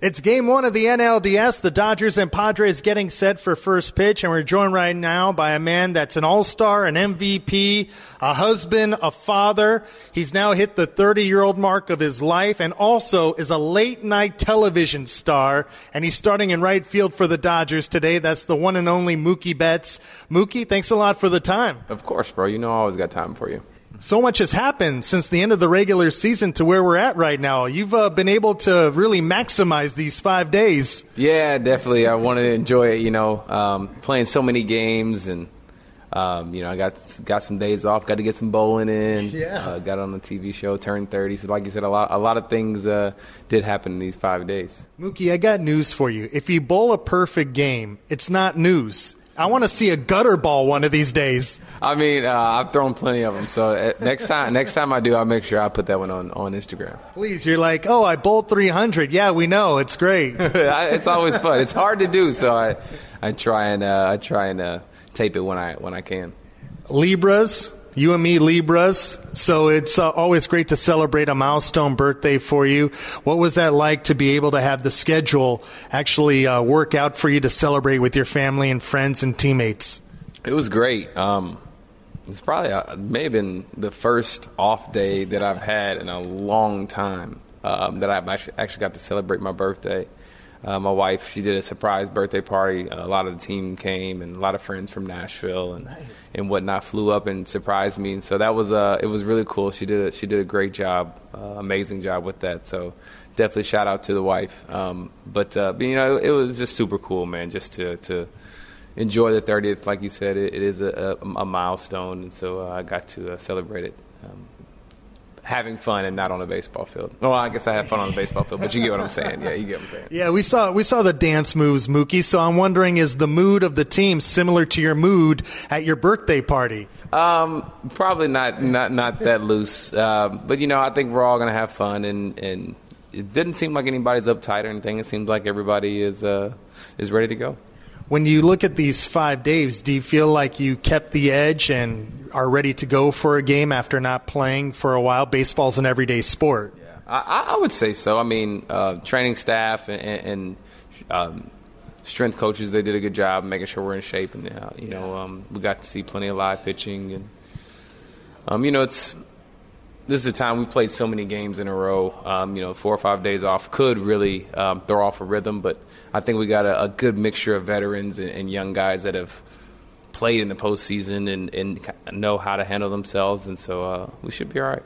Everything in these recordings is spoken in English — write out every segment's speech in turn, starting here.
It's game one of the NLDS. The Dodgers and Padres getting set for first pitch, and we're joined right now by a man that's an all-star, an MVP, a husband, a father. He's now hit the 30-year-old mark of his life, and also is a late-night television star. And he's starting in right field for the Dodgers today. That's the one and only Mookie Betts. Mookie, thanks a lot for the time. Of course, bro. You know I always got time for you so much has happened since the end of the regular season to where we're at right now. You've uh, been able to really maximize these five days. Yeah, definitely. I wanted to enjoy it. You know, um, playing so many games, and um, you know, I got got some days off. Got to get some bowling in. Yeah. Uh, got on the TV show. Turned thirty. So, like you said, a lot a lot of things uh, did happen in these five days. Mookie, I got news for you. If you bowl a perfect game, it's not news. I want to see a gutter ball one of these days. I mean, uh, I've thrown plenty of them. So uh, next time, next time I do, I'll make sure I put that one on, on Instagram. Please, you're like, oh, I bowled 300. Yeah, we know. It's great. it's always fun. It's hard to do, so I, I try and uh, I try and uh, tape it when I when I can. Libras, you and me Libras. So it's uh, always great to celebrate a milestone birthday for you. What was that like to be able to have the schedule actually uh, work out for you to celebrate with your family and friends and teammates? It was great. Um, it's probably uh, may have been the first off day that I've had in a long time um, that I actually got to celebrate my birthday. Uh, my wife, she did a surprise birthday party. a lot of the team came, and a lot of friends from Nashville and nice. and whatnot flew up and surprised me. And so that was uh, it was really cool. She did a, she did a great job, uh, amazing job with that. So definitely shout out to the wife. Um, but, uh, but you know, it, it was just super cool, man. Just to to enjoy the 30th, like you said, it, it is a, a, a, milestone, and so uh, I got to uh, celebrate it. Um, having fun and not on a baseball field. Well, I guess I had fun on the baseball field, but you get what I'm saying. Yeah, you get what I'm saying. Yeah, we saw we saw the dance moves, Mookie. So I'm wondering, is the mood of the team similar to your mood at your birthday party? Um, probably not not not that loose. Uh, but you know, I think we're all gonna have fun, and and it didn't seem like anybody's uptight or anything. It seems like everybody is uh, is ready to go. When you look at these five days, do you feel like you kept the edge and are ready to go for a game after not playing for a while? Baseball's an everyday sport. Yeah, I, I would say so. I mean, uh, training staff and, and um, strength coaches, they did a good job making sure we're in shape. And, uh, you know, um, we got to see plenty of live pitching. And, um, you know, it's this is the time we played so many games in a row. Um, you know, four or five days off could really um, throw off a rhythm, but I think we got a, a good mixture of veterans and, and, young guys that have played in the postseason and, and know how to handle themselves, and so uh, we should be all right.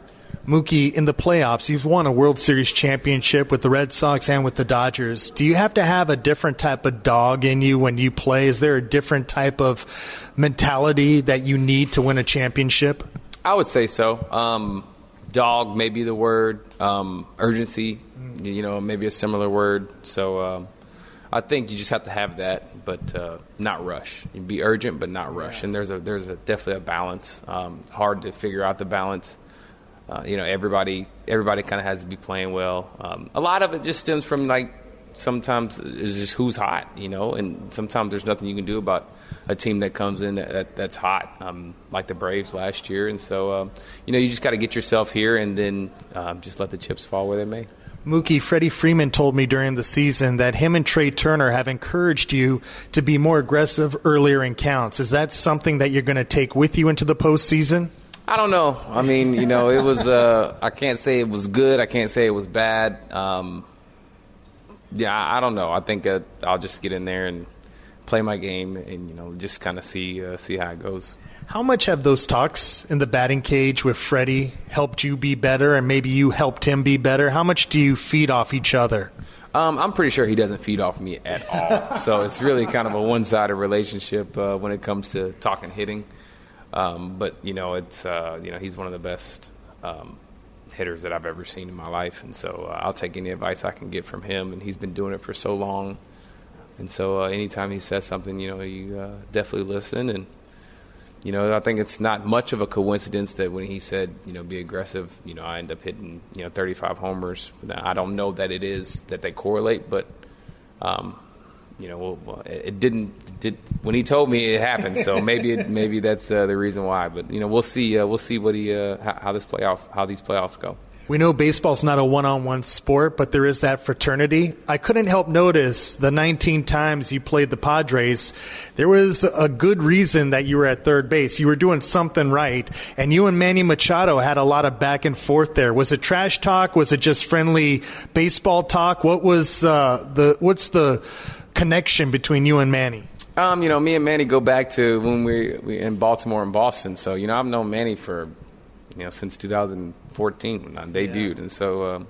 Mookie, in the playoffs, you've won a World Series championship with the Red Sox and with the Dodgers. Do you have to have a different type of dog in you when you play? Is there a different type of mentality that you need to win a championship? I would say so. Um, dog may be the word. Um, urgency, you know, maybe a similar word. So um, I think you just have to have that, but uh, not rush. You be urgent, but not rush. And there's a there's a definitely a balance. Um, hard to figure out the balance. Uh, you know, everybody everybody kind of has to be playing well. Um, a lot of it just stems from like sometimes it's just who's hot, you know, and sometimes there's nothing you can do about a team that comes in that, that that's hot, um, like the Braves last year. And so, um, you know, you just got to get yourself here and then um, just let the chips fall where they may. Mookie, Freddie Freeman told me during the season that him and Trea Turner have encouraged you to be more aggressive earlier in counts. Is that something that you're going to take with you into the postseason? I don't know. I mean, you know, it was. Uh, I can't say it was good. I can't say it was bad. Um, yeah, I, don't know. I think uh, I'll just get in there and play my game, and you know, just kind of see uh, see how it goes. How much have those talks in the batting cage with Freddie helped you be better, and maybe you helped him be better? How much do you feed off each other? Um, I'm pretty sure he doesn't feed off me at all. so it's really kind of a one-sided relationship uh, when it comes to talking hitting. Um, but you know, it's uh, you know he's one of the best um, hitters that I've ever seen in my life, and so uh, I'll take any advice I can get from him. And he's been doing it for so long, and so uh, anytime he says something, you know, you uh, definitely listen and you know, I think it's not much of a coincidence that when he said, you know, be aggressive, you know, I end up hitting, you know, 35 homers. I don't know that it is that they correlate, but, um, you know, well, it didn't. Did when he told me it happened, so maybe it, maybe that's uh, the reason why. But you know, we'll see. Uh, we'll see what he uh, how, how this playoffs how these playoffs go. We know baseball's not a one on one sport, but there is that fraternity. I couldn't help notice the 19 times you played the Padres, there was a good reason that you were at third base. You were doing something right, and you and Manny Machado had a lot of back and forth there. Was it trash talk? Was it just friendly baseball talk? What was uh, the what's the connection between you and Manny? Um, you know, me and Manny go back to when we, we in Baltimore and Boston. So you know, I've known Manny for you know since 2014 when I debuted, yeah. and so. Um,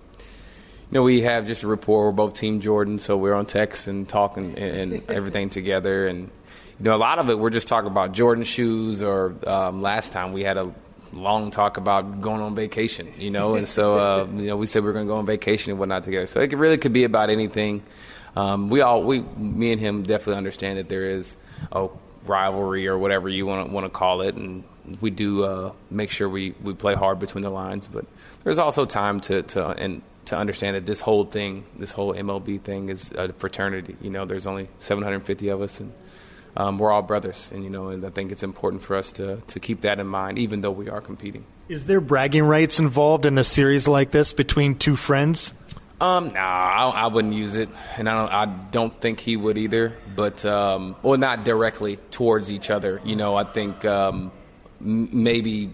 you know, we have just a rapport. We're both Team Jordan, so we're on text and talking and, and everything together. And you know, a lot of it we're just talking about Jordan shoes. Or um, last time we had a long talk about going on vacation. You know, and so uh, you know we said we are going to go on vacation and whatnot together. So it could, really could be about anything. Um, we all, we, me and him, definitely understand that there is a rivalry or whatever you want to want to call it, and we do uh, make sure we, we play hard between the lines. But there's also time to to and to understand that this whole thing, this whole MLB thing, is a fraternity. You know, there's only 750 of us, and um, we're all brothers. And you know, and I think it's important for us to to keep that in mind, even though we are competing. Is there bragging rights involved in a series like this between two friends? Um, nah, I, I, wouldn't use it, and I don't. I don't think he would either. But um, well, not directly towards each other. You know, I think um, maybe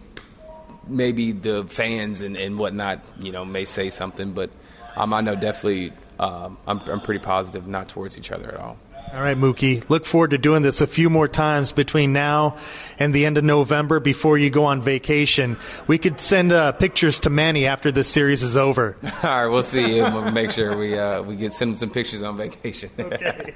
maybe the fans and, and whatnot, you know, may say something, but um, I know definitely um, I'm, I'm pretty positive not towards each other at all. All right, Mookie. Look forward to doing this a few more times between now and the end of November before you go on vacation. We could send uh, pictures to Manny after this series is over. All right, we'll see. We'll make sure we uh, we get send some pictures on vacation. okay.